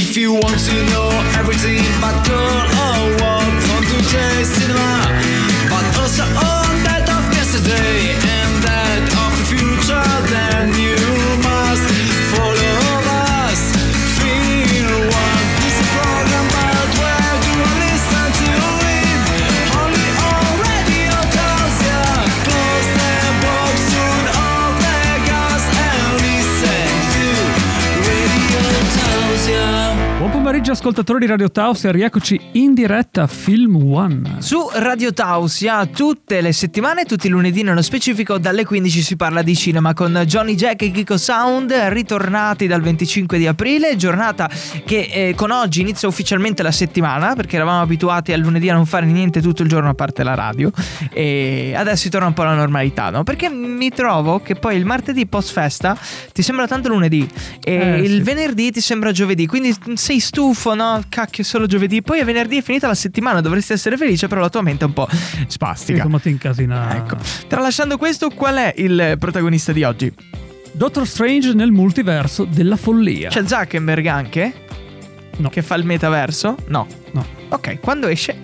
If you want to know everything about girl or what from today's cinema, but also all that of yesterday pomeriggio ascoltatori di Radio Taos e rieccoci in diretta a Film One. Su Radio Tausia tutte le settimane, tutti i lunedì nello specifico, dalle 15 si parla di cinema con Johnny Jack e Kiko Sound, ritornati dal 25 di aprile, giornata che eh, con oggi inizia ufficialmente la settimana, perché eravamo abituati al lunedì a non fare niente tutto il giorno a parte la radio, e adesso si torna un po' alla normalità, no? Perché mi trovo che poi il martedì post festa ti sembra tanto lunedì e Eh, il sì. venerdì ti sembra giovedì, quindi sei stufo, no? Cacchio, è solo giovedì, poi a venerdì è finita la settimana, dovresti essere felice, però la tua mente è un po' Sì, spastica. insomma ti incasina. Ecco. Tralasciando questo, qual è il protagonista di oggi? Doctor Strange nel multiverso della follia. C'è Zuckerberg anche? No. Che fa il metaverso? No. No. Ok, quando esce?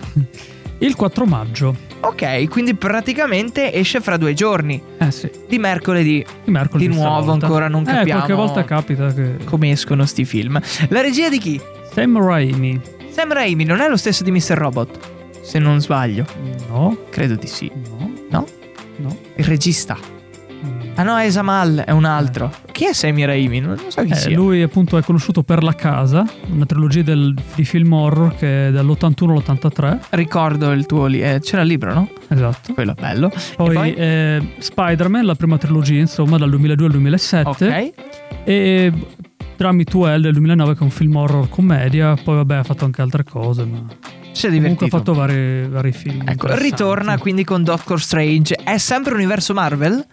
Il 4 maggio. Ok, quindi praticamente esce fra due giorni, Eh sì, di mercoledì. di mercoledì. Di nuovo stavolta. ancora non Eh, capiamo qualche volta capita che... come escono sti film. La regia di chi? Sam Raimi. Sam Raimi non è lo stesso di Mr. Robot, se non sbaglio. No, Credo di sì. no, No? no. Il regista. Ah no, è Samal, è un altro. Chi è Sammy Raimi? Non so chi Eh, sia. lui appunto è conosciuto per La Casa, una trilogia del- di film horror che è dall'81 all'83. Ricordo il tuo lì. eh, c'era il libro, no? Esatto. Quello bello. Poi, poi? eh, Spider-Man, la prima trilogia, insomma, dal 2002 al 2007. ok. E Drummy 12 del 2009 che è un film horror commedia. Poi vabbè ha fatto anche altre cose, ma Si è comunque divertito. ha fatto vari, vari film. Ecco, ritorna quindi con Doctor Strange. È sempre universo Marvel?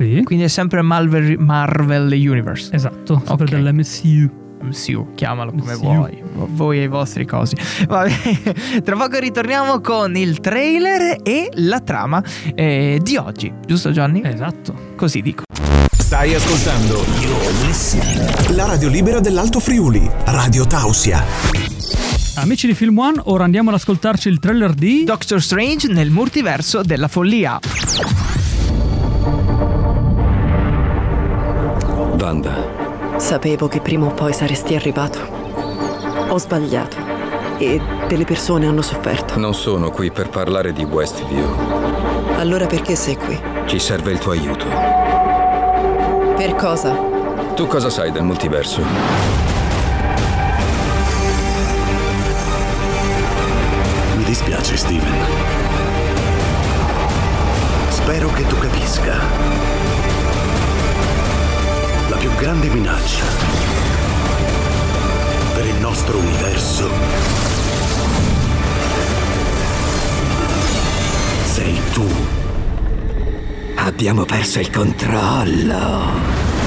Sì, Quindi è sempre Marvel, Marvel Universe. esatto, sempre Ok. dell'MCU. MCU, chiamalo come MCU. vuoi. Voi e i vostri cosi. Vabbè, tra poco ritorniamo con il trailer e la trama eh, di oggi. Giusto, Johnny? Esatto. Così dico. Stai ascoltando la radio libera dell'Alto Friuli, Radio Tausia. Amici di Film One, ora andiamo ad ascoltarci il trailer di... Doctor Strange nel multiverso della follia. Wanda, Sapevo che prima o poi saresti arrivato. Ho sbagliato e delle persone hanno sofferto. non sono qui per parlare di Westview. Allora perché sei qui? Ci serve il tuo aiuto. Per cosa? Tu cosa sai del multiverso? Mi dispiace, Steven. Spero che tu capisca. Più grande minaccia per il nostro universo sei tu. Abbiamo perso il controllo.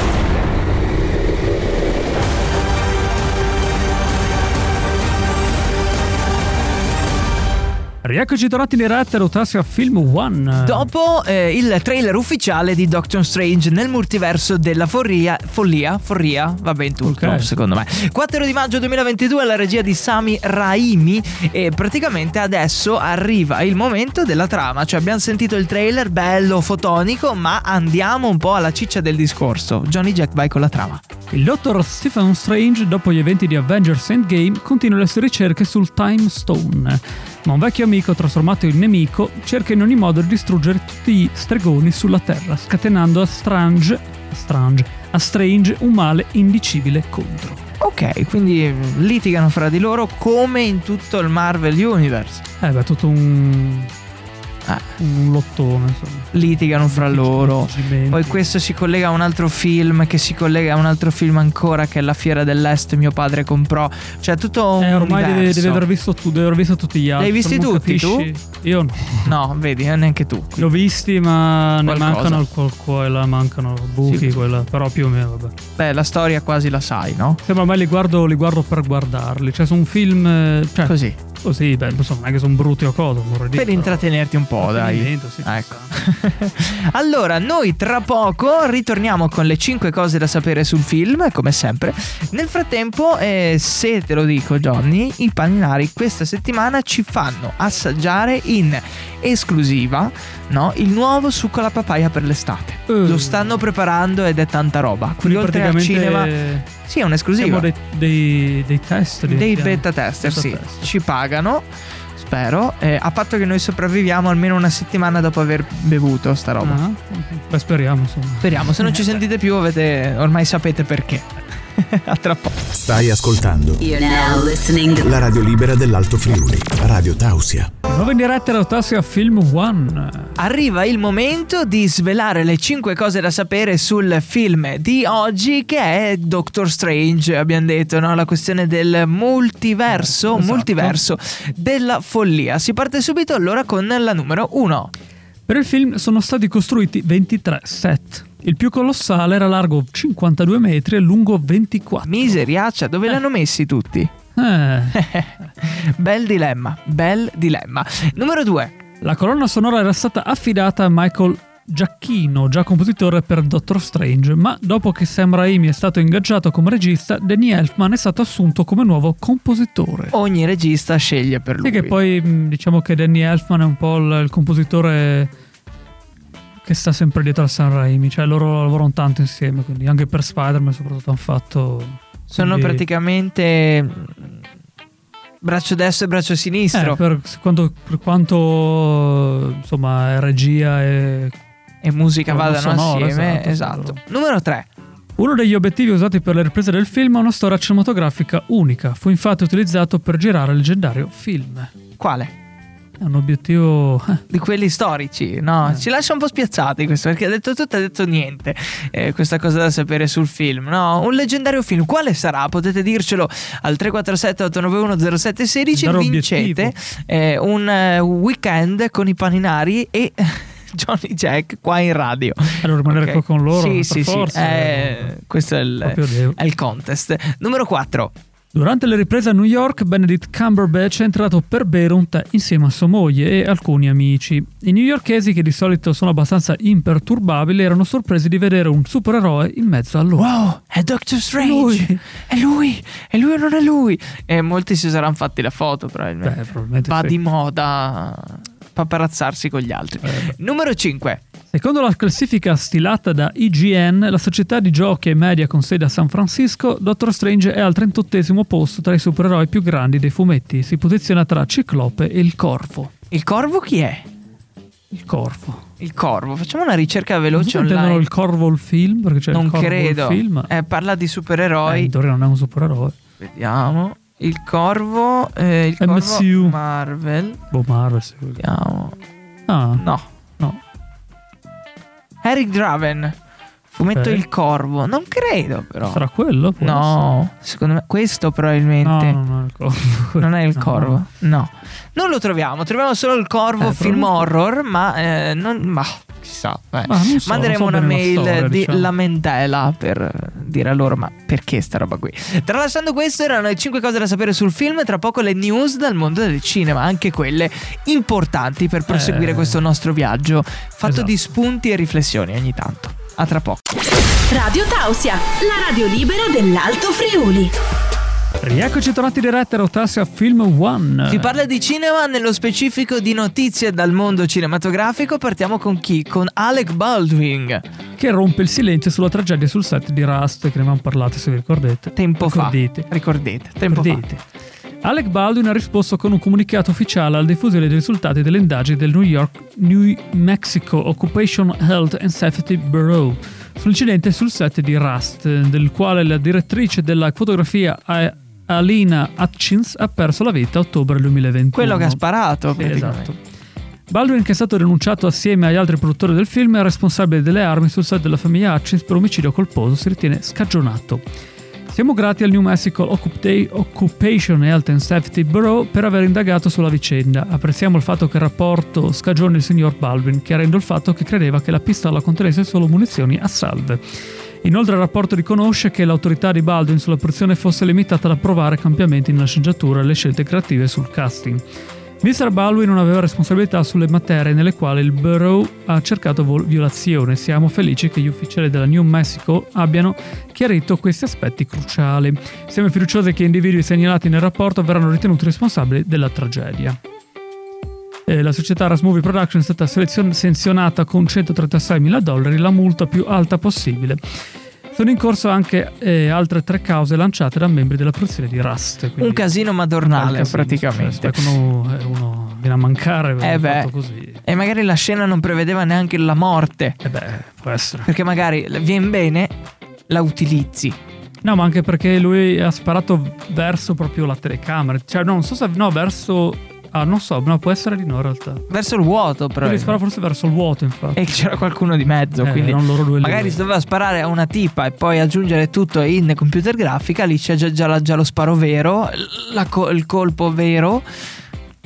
Rieccoci tornati in diretta ad Otassia Film One. Dopo eh, il trailer ufficiale di Doctor Strange nel multiverso della follia, follia, follia, va ben tutto Ok. secondo me. 4 di maggio 2022 la regia di Sami Raimi e praticamente adesso arriva il momento della trama, cioè abbiamo sentito il trailer bello, fotonico, ma andiamo un po' alla ciccia del discorso. Johnny Jack vai con la trama. Il dottor Stephen Strange, dopo gli eventi di Avengers Endgame, continua le sue ricerche sul Time Stone. Ma un vecchio amico trasformato in nemico cerca in ogni modo di distruggere tutti gli stregoni sulla Terra, scatenando a Strange, a Strange, a Strange un male indicibile contro. Ok, quindi mm, litigano fra di loro come in tutto il Marvel Universe. Eh beh, tutto un, Ah, un lottone, insomma. litigano fra loro. Poi questo si collega a un altro film che si collega a un altro film ancora che è La Fiera dell'Est mio padre comprò. Cioè tutto un Eh, ormai deve, deve aver visto tu, deve aver visto tutti gli altri. hai visti tutti, capisci? Io no. No, vedi, eh, neanche tu. Li ho visti, ma ne Qualcosa. mancano il qual- quella, mancano buchi, Sì. quella, però più o meno, vabbè. Beh, la storia quasi la sai, no? Sembra mai li guardo, li guardo per guardarli. Cioè, sono un film. eh, Cioè, Così. Così, beh, insomma, non è che sono brutti o cosa, vorrei dire. Per però- intrattenerti un po', dai. Sì, Ecco. allora, noi tra poco ritorniamo con le 5 cose da sapere sul film, come sempre. Nel frattempo, eh, se te lo dico, Johnny, i paninari questa settimana ci fanno assaggiare in esclusiva no, il nuovo succo alla papaya per l'estate. Eh. Lo stanno preparando ed è tanta roba. Quindi, oltre al cinema, sì, è un'esclusiva. Dei, dei, dei test. dei diciamo. beta tester, Beta sì. tester. Ci pagano. Spero, eh, a patto che noi sopravviviamo almeno una settimana dopo aver bevuto sta roba. Ah, beh, speriamo, insomma. Speriamo, se non ci sentite più avete, ormai sapete perché. a tra poco. Stai ascoltando You're now listening to la radio libera dell'Alto Friuli, Radio Tausia. Nuova in diretta da Tassia Film One. Arriva il momento di svelare le 5 cose da sapere sul film di oggi che è Doctor Strange, abbiamo detto, no? la questione del multiverso, Esatto. multiverso della follia. Si parte subito allora con la numero 1. Per il film sono stati costruiti 23 set. Il più colossale era largo 52 metri e lungo 24. Miseriaccia, dove li hanno messi tutti? Eh, bel dilemma, bel dilemma. Numero 2. la colonna sonora era stata affidata a Michael Giacchino, già compositore per Doctor Strange, ma dopo che Sam Raimi è stato ingaggiato come regista, Danny Elfman è stato assunto come nuovo compositore. Ogni regista sceglie per lui. Sì, che poi diciamo che Danny Elfman è un po' il, il compositore che sta sempre dietro a Sam Raimi, cioè loro lavorano tanto insieme, quindi anche per Spider-Man soprattutto hanno fatto... Sono quindi- praticamente braccio destro e braccio sinistro. Eh, per quanto, per quanto insomma regia e e musica vadano sonora, assieme. esatto, Esatto. sono Numero 3. Uno degli obiettivi usati per le riprese del film è una storia cinematografica unica. Fu infatti utilizzato per girare il leggendario film. Quale? È un obiettivo. eh, Di quelli storici, no? Ci lascia un po' spiazzati questo, perché ha detto tutto, ha detto niente. Eh, questa cosa da sapere sul film, no? Un leggendario film, quale sarà? Potete dircelo al 347 891 0716 Dare vincete eh, un eh, weekend con i paninari e Johnny Jack qua in radio. Allora rimanere Ok. qua con loro. Sì, sì, forza, sì. Eh, questo è il, è il contest. Numero 4. Durante le riprese a New York, Benedict Cumberbatch è entrato per bere un tè insieme a sua moglie e alcuni amici. I newyorkesi, che di solito sono abbastanza imperturbabili, erano sorpresi di vedere un supereroe in mezzo a loro. Wow, è Doctor Strange! Lui. È lui! È lui o non è lui? E molti si saranno fatti la foto, probabilmente. Beh, probabilmente Va sì. di moda paparazzarsi con gli altri. Eh. Numero 5. Secondo la classifica stilata da IGN, la società di giochi e media con sede a San Francisco, Doctor Strange è al 38 posto tra i supereroi più grandi dei fumetti. Si posiziona tra Ciclope e il Corvo. Il corvo chi è? Il Corvo. Il corvo. Facciamo una ricerca Non veloce intendono online. il Corvo il film, perché c'è non il Corvo credo. il film. Eh, parla di Eh, supereroi. in teoria non è un supereroe. Vediamo. Il corvo. eh, il corvo MCU. Marvel. Boh, Marvel, sì. Vediamo. Ah, No. no. Eric Draven. Fumetto Ok. Il Corvo. Non credo, però. Sarà quello? No, secondo me questo essere. probabilmente No, non è il Corvo. non è il No. Corvo. No. Non lo troviamo, troviamo solo il Corvo Eh, film probabilmente- horror, ma eh, non ma chissà, eh. Ma so, Manderemo so una mail storia, di diciamo. lamentela per dire a loro ma perché sta roba qui. Tralasciando questo erano le 5 cose da sapere sul film, tra poco le news dal mondo del cinema, anche quelle importanti per proseguire Eh. questo nostro viaggio, fatto Esatto. di spunti e riflessioni ogni tanto. A tra poco. Radio Tausia, la radio libera dell'Alto Friuli. Rieccoci tornati diretti a Rotassia Film One. Si parla di cinema, nello specifico di notizie dal mondo cinematografico. Partiamo con chi? Con Alec Baldwin. che rompe il silenzio sulla tragedia sul set di Rust, che ne avevamo parlato se vi ricordate. Tempo Ricordate. fa. Ricordate. Tempo fa. Ricordate. Alec Baldwin ha risposto con un comunicato ufficiale alla diffusione dei risultati delle indagini del New York New Mexico Occupation Health and Safety Bureau sull'incidente sul set di Rust, del quale la direttrice della fotografia A- Alina Hutchins ha perso la vita a ottobre 2021. Quello che ha sparato. Sì, esatto. Baldwin, che è stato denunciato assieme agli altri produttori del film, è responsabile delle armi sul set della famiglia Hutchins per omicidio colposo, si ritiene scagionato. Siamo grati al New Mexico Occupa- Occupation Health and Safety Bureau per aver indagato sulla vicenda. Apprezziamo il fatto che il rapporto scagioni il signor Baldwin, chiarendo il fatto che credeva che la pistola contenesse solo munizioni a salve. Inoltre il rapporto riconosce che l'autorità di Baldwin sulla produzione fosse limitata ad approvare cambiamenti nella sceneggiatura e le scelte creative sul casting. Mr. Baldwin non aveva responsabilità sulle materie nelle quali il Bureau ha cercato violazione. Siamo felici che gli ufficiali della New Mexico abbiano chiarito questi aspetti cruciali. Siamo fiduciosi che gli individui segnalati nel rapporto verranno ritenuti responsabili della tragedia. Eh, la società Ras Movie Production è stata sanzionata con 136 mila dollari, la multa più alta possibile. Sono in corso anche eh, altre tre cause lanciate da membri della produzione di Rust. quindi- Un casino un madornale casino, praticamente. Cioè, uno, eh, uno viene a mancare, Eh eh beh. fatto così. E magari la scena non prevedeva neanche la morte. Eh beh, può essere. Perché magari viene bene, la utilizzi. No, ma anche perché lui ha sparato verso proprio la telecamera. Cioè, no, non so se. No, verso. Ah, non so, no, può essere di no in realtà. Verso il vuoto, però. Lui spara forse verso il vuoto, infatti. E c'era qualcuno di mezzo, Eh, quindi magari si doveva sparare a una tipa e poi aggiungere tutto in computer grafica, lì c'è già, già già lo sparo vero, co- il colpo vero.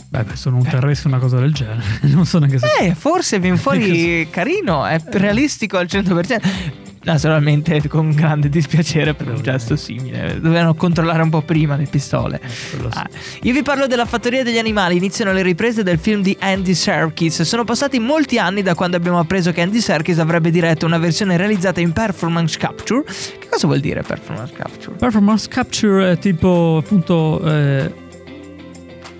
Beh, beh, sono un terrestre una cosa del genere. non so neanche se. Eh, forse viene fuori carino, è realistico al 100%. Naturalmente con grande dispiacere per un gesto simile. Dovevano controllare un po' prima le pistole. sì. Ah, io vi parlo della Fattoria degli Animali. Iniziano le riprese del film di Andy Serkis. Sono passati molti anni da quando abbiamo appreso che Andy Serkis avrebbe diretto una versione realizzata in performance capture. Che cosa vuol dire performance capture? Performance capture è tipo appunto. eh,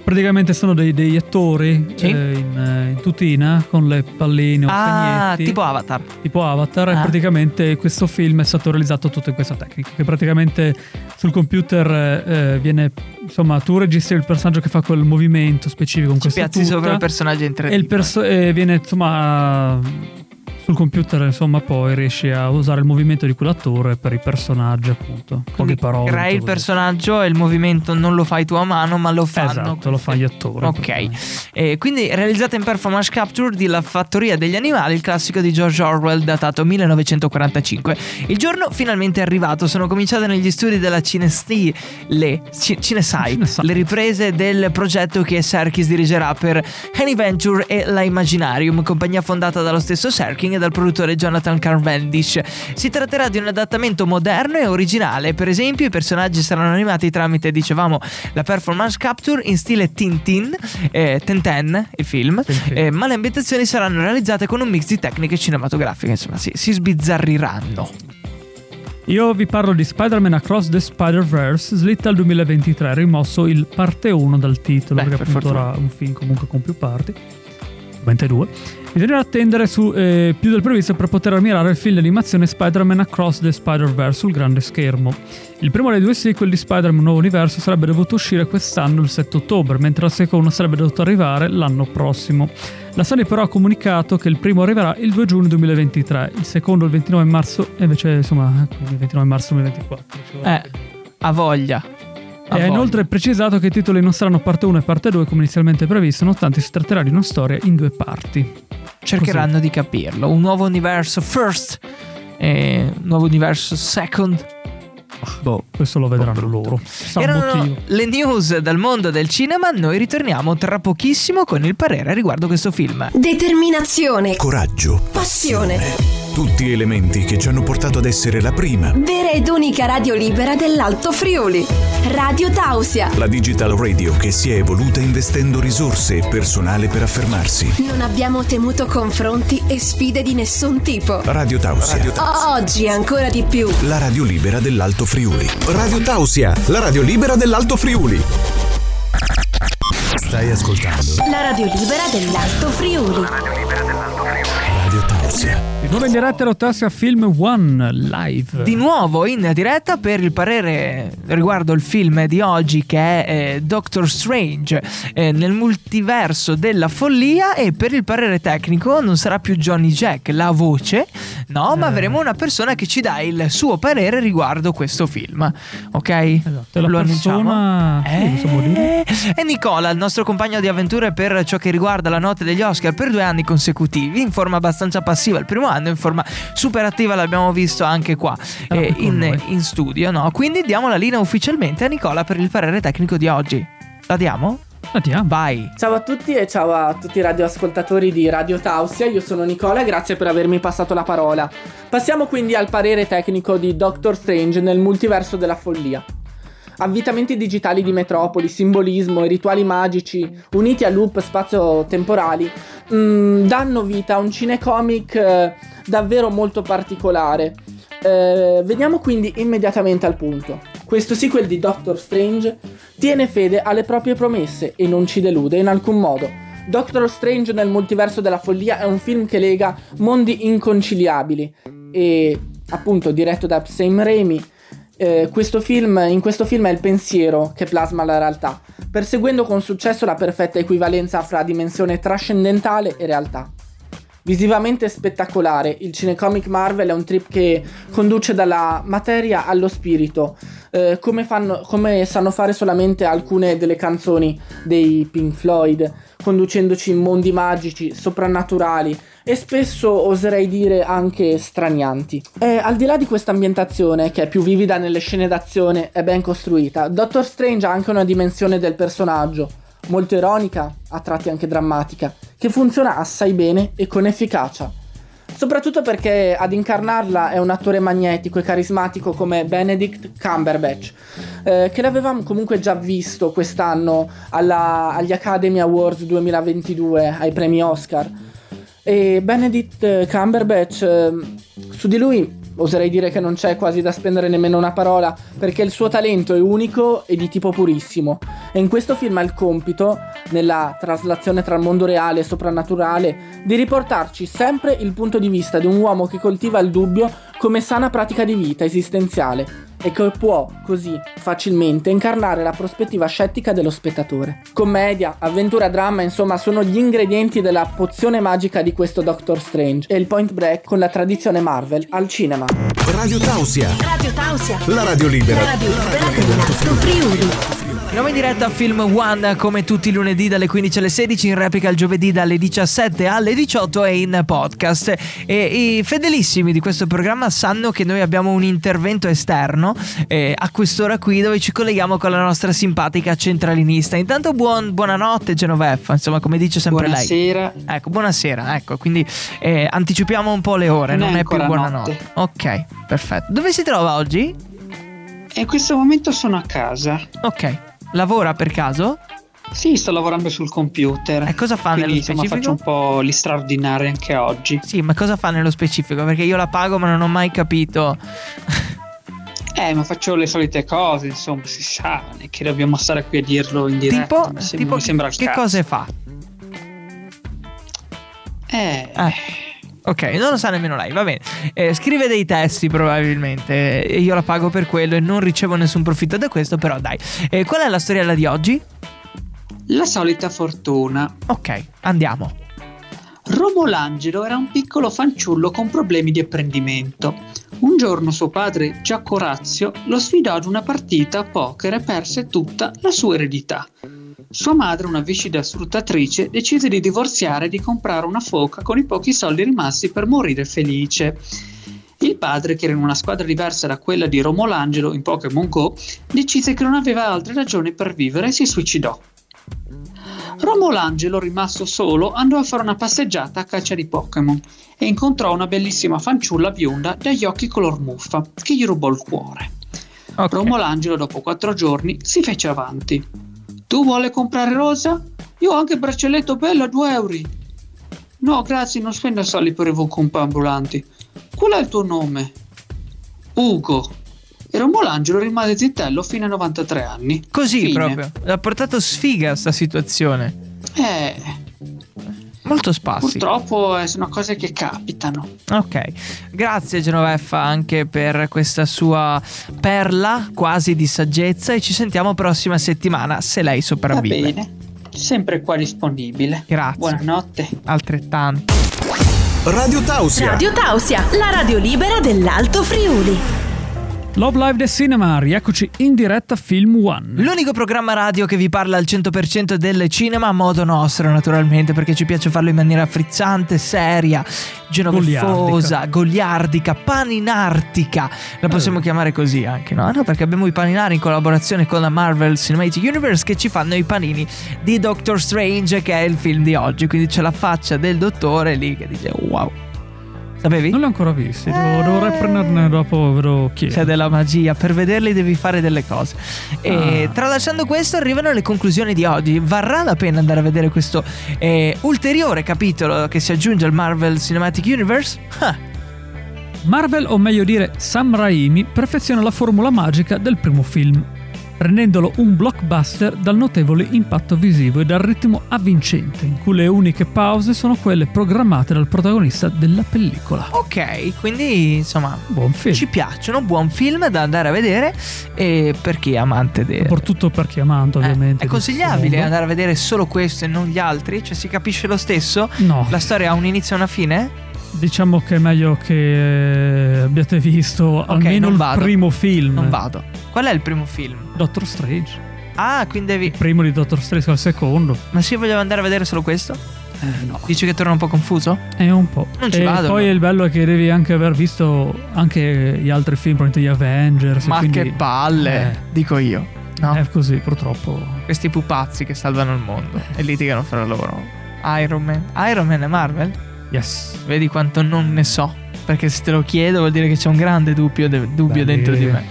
praticamente sono dei- degli attori Sì. eh, in, eh, in tutina con le palline o Ah, tipo Avatar. tipo Avatar. Ah. E praticamente questo film è stato realizzato tutto in questa tecnica. Che praticamente sul computer eh, viene. Insomma, tu registri il personaggio che fa quel movimento specifico con Ci piazzi tuta, sopra il personaggio in 3D. E il perso- e viene insomma. Sul computer, insomma, poi riesci a usare il movimento di quell'attore per i personaggi, appunto. Quindi Poche parole. Crei il così. personaggio e il movimento non lo fai tu a mano, ma lo fanno. Esatto, lo fanno gli attori. Ok, Eh, quindi realizzata in performance capture di La fattoria degli animali, il classico di George Orwell datato 1945. Il giorno finalmente è arrivato, sono cominciate negli studi della Cinesti, le Ci- Cinesite, Cinesite. le riprese del progetto che Serkis dirigerà per Anyventure e la Imaginarium, compagnia fondata dallo stesso Serkin e dal produttore Jonathan Cavendish. Si tratterà di un adattamento moderno e originale, per esempio i personaggi saranno animati tramite, dicevamo, la performance capture in stile Tintin, eh, Tintin, il film, eh, ma le ambientazioni saranno realizzate con un mix di tecniche cinematografiche, insomma si, si sbizzarriranno. Io vi parlo di Spider-Man Across the Spider-Verse, slitta al 2023, rimosso il parte 1 dal titolo, Beh, perché per appunto fortuna. era un film comunque con più parti. Ovviamente due. Bisognerà attendere su, eh, più del previsto per poter ammirare il film di animazione Spider-Man Across the Spider-Verse sul grande schermo. Il primo dei due sequel di Spider-Man Nuovo Universo sarebbe dovuto uscire quest'anno il 7 ottobre, mentre il secondo sarebbe dovuto arrivare l'anno prossimo. La Sony però ha comunicato che il primo arriverà il 2 giugno 2023, il secondo il 29 marzo e invece insomma il 29 marzo 2024. ci vuole Eh, a voglia. E ha inoltre precisato che i titoli non saranno parte 1 e parte 2 come inizialmente previsto, nonostante si tratterà di una storia in due parti. Cercheranno di capirlo. Un nuovo universo first e un nuovo universo second. Boh, questo lo vedranno loro. Sa un Erano le news dal mondo del cinema. Noi ritorniamo tra pochissimo con il parere riguardo questo film. Determinazione. Coraggio. Passione. Tutti elementi che ci hanno portato ad essere la prima. Vera ed unica radio libera dell'Alto Friuli. Radio Tausia. La digital radio che si è evoluta investendo risorse e personale per affermarsi. Non abbiamo temuto confronti e sfide di nessun tipo. Radio Tausia. O- oggi ancora di più. La radio libera dell'Alto Friuli. Radio Tausia, la radio libera dell'Alto Friuli. Stai ascoltando La radio libera dell'Alto Friuli. Radio Tausia. Di nuovo in diretta Rotassia Film One live. Di nuovo in diretta per il parere riguardo il film di oggi che è eh, Doctor Strange eh, nel multiverso della follia e per il parere tecnico non sarà più Johnny Jack la voce, no, ma Eh. avremo una persona che ci dà il suo parere riguardo questo film, ok? Esatto, e la Lo persona- annunciamo? Eh, È Nicola, il nostro compagno di avventure per ciò che riguarda la notte degli Oscar per due anni consecutivi, in forma abbastanza passiva il primo anno, in forma super attiva l'abbiamo visto anche qua Era eh, qui con in, in studio, no? Quindi diamo la linea ufficialmente a Nicola per il parere tecnico di oggi. La diamo? Andiamo. Vai. Ciao a tutti e ciao a tutti i radioascoltatori di Radio Tausia, io sono Nicola e grazie per avermi passato la parola. Passiamo quindi al parere tecnico di Doctor Strange nel multiverso della follia. Avvitamenti digitali di metropoli, simbolismo e rituali magici uniti a loop spazio-temporali mm, danno vita a un cinecomic eh, davvero molto particolare. Eh, veniamo quindi immediatamente al punto. Questo sequel di Doctor Strange tiene fede alle proprie promesse e non ci delude in alcun modo. Doctor Strange nel multiverso della follia è un film che lega mondi inconciliabili e appunto diretto da Sam Raimi. Eh, questo film, in questo film è il pensiero che plasma la realtà, perseguendo con successo la perfetta equivalenza fra dimensione trascendentale e realtà. Visivamente spettacolare, il cinecomic Marvel è un trip che conduce dalla materia allo spirito, eh, come, fanno- come sanno fare solamente alcune delle canzoni dei Pink Floyd, conducendoci in mondi magici, soprannaturali e spesso oserei dire anche stranianti. E al di là di questa ambientazione, che è più vivida nelle scene d'azione e ben costruita, Doctor Strange ha anche una dimensione del personaggio, molto ironica, a tratti anche drammatica, che funziona assai bene e con efficacia. Soprattutto perché ad incarnarla è un attore magnetico e carismatico come Benedict Cumberbatch, eh, che l'avevamo comunque già visto quest'anno alla- agli Academy Awards 2022, ai premi Oscar. E Benedict eh, Cumberbatch, eh, su di lui oserei dire che non c'è quasi da spendere nemmeno una parola, perché il suo talento è unico e di tipo purissimo. E in questo film ha il compito, nella traslazione tra mondo reale e soprannaturale, di riportarci sempre il punto di vista di un uomo che coltiva il dubbio come sana pratica di vita esistenziale e che può così facilmente incarnare la prospettiva scettica dello spettatore. Commedia, avventura, dramma, insomma, sono gli ingredienti della pozione magica di questo Doctor Strange e il point break con la tradizione Marvel al cinema. Radio Tausia, Radio Tausia. la radio libera. La radio libera dell'Alto Friuli. Siamo in diretta a Film One come tutti i lunedì dalle 15 alle 16, in replica il giovedì dalle 17 alle 18 e in podcast. E i fedelissimi di questo programma sanno che noi abbiamo un intervento esterno eh, a quest'ora qui dove ci colleghiamo con la nostra simpatica centralinista. Intanto buon- buonanotte Genoveffa, insomma come dice sempre Buonasera. lei. Ecco, buonasera, ecco, quindi eh, anticipiamo un po' le ore, Non non, è più buonanotte. Ok, perfetto. Dove si trova oggi? In questo momento sono a casa. Ok, lavora per caso? Sì, sto lavorando sul computer. E cosa fa Quindi nello insomma specifico? faccio un po' gli straordinari anche oggi. Sì, ma cosa fa nello specifico? Perché io la pago ma non ho mai capito. Eh, ma faccio le solite cose, insomma, si sa, che dobbiamo stare qui a dirlo in diretta. tipo, mi sem- tipo mi sembra che caso. cose fa? Eh, Eh, ok, non lo sa nemmeno lei, va bene. Eh, scrive dei testi probabilmente e io la pago per quello e non ricevo nessun profitto da questo, però dai. Eh, qual è la storiella di oggi? la solita fortuna. Ok, andiamo. Romolangelo era un piccolo fanciullo con problemi di apprendimento. Un giorno suo padre, Giacomo Orazio, lo sfidò ad una partita a poker e perse tutta la sua eredità. Sua madre, una viscida sfruttatrice, decise di divorziare e di comprare una foca con i pochi soldi rimasti per morire felice. Il padre, che era in una squadra diversa da quella di Romolangelo in Pokémon Go, decise che non aveva altre ragioni per vivere e si suicidò. Romolangelo, rimasto solo, andò a fare una passeggiata a caccia di Pokémon e incontrò una bellissima fanciulla bionda dagli occhi color muffa che gli rubò il cuore. Ok. Romolangelo, dopo quattro giorni, si fece avanti. Tu vuole comprare rosa? Io ho anche il braccialetto bello a 2 euro. No, grazie, non spendo soldi per i compa ambulanti. Qual è il tuo nome? Ugo. E Romolangelo rimase zittello fino a 93 anni. Così Fine. proprio. Ha portato sfiga sta situazione. Eh, Molto spazio. purtroppo eh, sono cose che capitano. Ok, grazie Genoveffa anche per questa sua perla quasi di saggezza e ci sentiamo prossima settimana se lei Va sopravvive. bene. Sempre qua disponibile. Grazie. Buonanotte. Altrettanto. Radio Tausia. Radio Tausia, la radio libera dell'Alto Friuli. Love Live The Cinema, rieccoci in diretta Film One. L'unico programma radio che vi parla al 100% del cinema a modo nostro, naturalmente, perché ci piace farlo in maniera frizzante, seria, genoveffosa, goliardica, paninartica. La possiamo chiamare così anche, no? No, perché abbiamo i paninari in collaborazione con la Marvel Cinematic Universe che ci fanno i panini di Doctor Strange, che è il film di oggi. Quindi c'è la faccia del dottore lì che dice wow. Sapevi? Non l'ho ancora visto, devo, dovrei prenderne dopo, ve lo chiedo. C'è della magia, per vederli devi fare delle cose. E Ah. tralasciando questo arrivano le conclusioni di oggi. Varrà la pena andare a vedere questo eh, ulteriore capitolo che si aggiunge al Marvel Cinematic Universe? Ah, Marvel, o meglio dire Sam Raimi, perfeziona la formula magica del primo film, rendendolo un blockbuster dal notevole impatto visivo e dal ritmo avvincente, in cui le uniche pause sono quelle programmate dal protagonista della pellicola. ok, quindi insomma Buon film. ci piacciono, buon film da andare a vedere e per chi è amante del... Soprattutto per chi è amante, Eh, ovviamente. è di consigliabile andare a vedere solo questo e non gli altri? Cioè si capisce lo stesso? No, La storia ha un inizio e una fine? Diciamo che è meglio che eh, abbiate visto almeno non il vado. primo film. Non vado. Qual è il primo film? Doctor Strange. Ah, quindi devi... Il primo di Doctor Strange, il secondo. Ma se io voglio andare a vedere solo questo? Eh, no. Dici che torna un po' confuso? È un po'. Non ci e vado, poi no. il bello è che devi anche aver visto anche gli altri film, probabilmente gli Avengers. Ma quindi, che palle, eh, dico io. No? È così, purtroppo. Questi pupazzi che salvano il mondo e litigano fra loro. Iron Man. Iron Man è Marvel? Yes. Vedi quanto non ne so. Perché se te lo chiedo vuol dire che c'è un grande dubbio, de- dubbio dentro di me.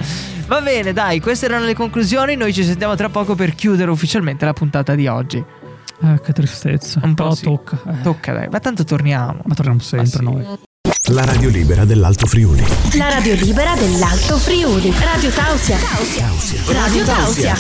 Va bene, dai, queste erano le conclusioni. Noi ci sentiamo tra poco per chiudere ufficialmente la puntata di oggi. Eh, che tristezza. Un po' Però sì. tocca. eh. Tocca, dai, ma tanto torniamo. Ma torniamo sempre sì. noi. La radio libera dell'Alto Friuli. La radio libera dell'Alto Friuli. Radio Tausia. Radio Tausia.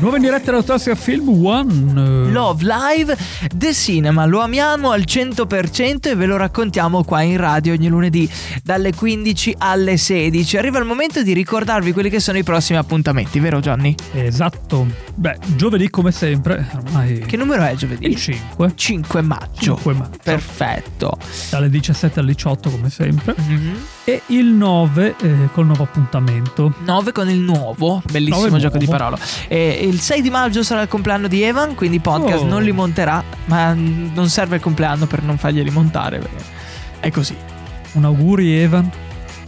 Nuova in diretta da Tosca Film One. Love Live The Cinema, lo amiamo al 100% e ve lo raccontiamo qua in radio ogni lunedì dalle 15 alle 16. Arriva il momento di ricordarvi quelli che sono i prossimi appuntamenti, vero Johnny? Esatto. Beh, giovedì come sempre, ormai Che numero è giovedì? il 5. 5 maggio. 5 maggio. Perfetto. Dalle 17 alle 18 come sempre. Mhm. E il 9 eh, col nuovo appuntamento. 9 con il nuovo, bellissimo gioco di parole. E il 6 di maggio sarà il compleanno di Evan, quindi podcast Oh. non li monterà, ma mm, non serve il compleanno per non farglieli montare. È così. Un auguri Evan.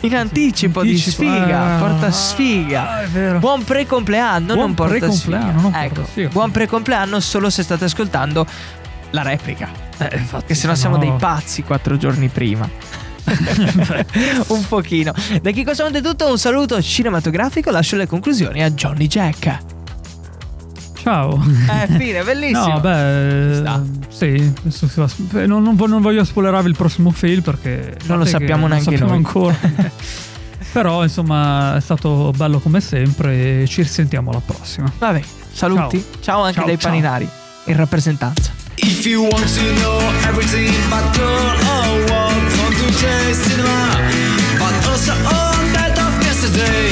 In anticipo, di Anticipo, sfiga, ah, porta sfiga. Ah. Buon pre-compleanno, Buon non porta pre-compleanno, sfiga. non porta ecco, sfiga. buon pre-compleanno solo se state ascoltando la replica. Eh, infatti, Che se no siamo dei pazzi quattro giorni prima. un pochino. Da chi cosa è tutto, un saluto cinematografico, lascio le conclusioni a Johnny Jack. Ciao. Eh, fine, bellissimo. No, beh, sì, beh, non, non non voglio spoilerarvi il prossimo film perché Non lo sappiamo non neanche sappiamo noi. ancora. Però insomma è stato bello come sempre e ci risentiamo alla prossima. Vabbè, saluti. Ciao, anche Ciao, dai ciao. paninari in rappresentanza. If you want to know everything about girl or what, come to taste cinema. But also on that of yesterday.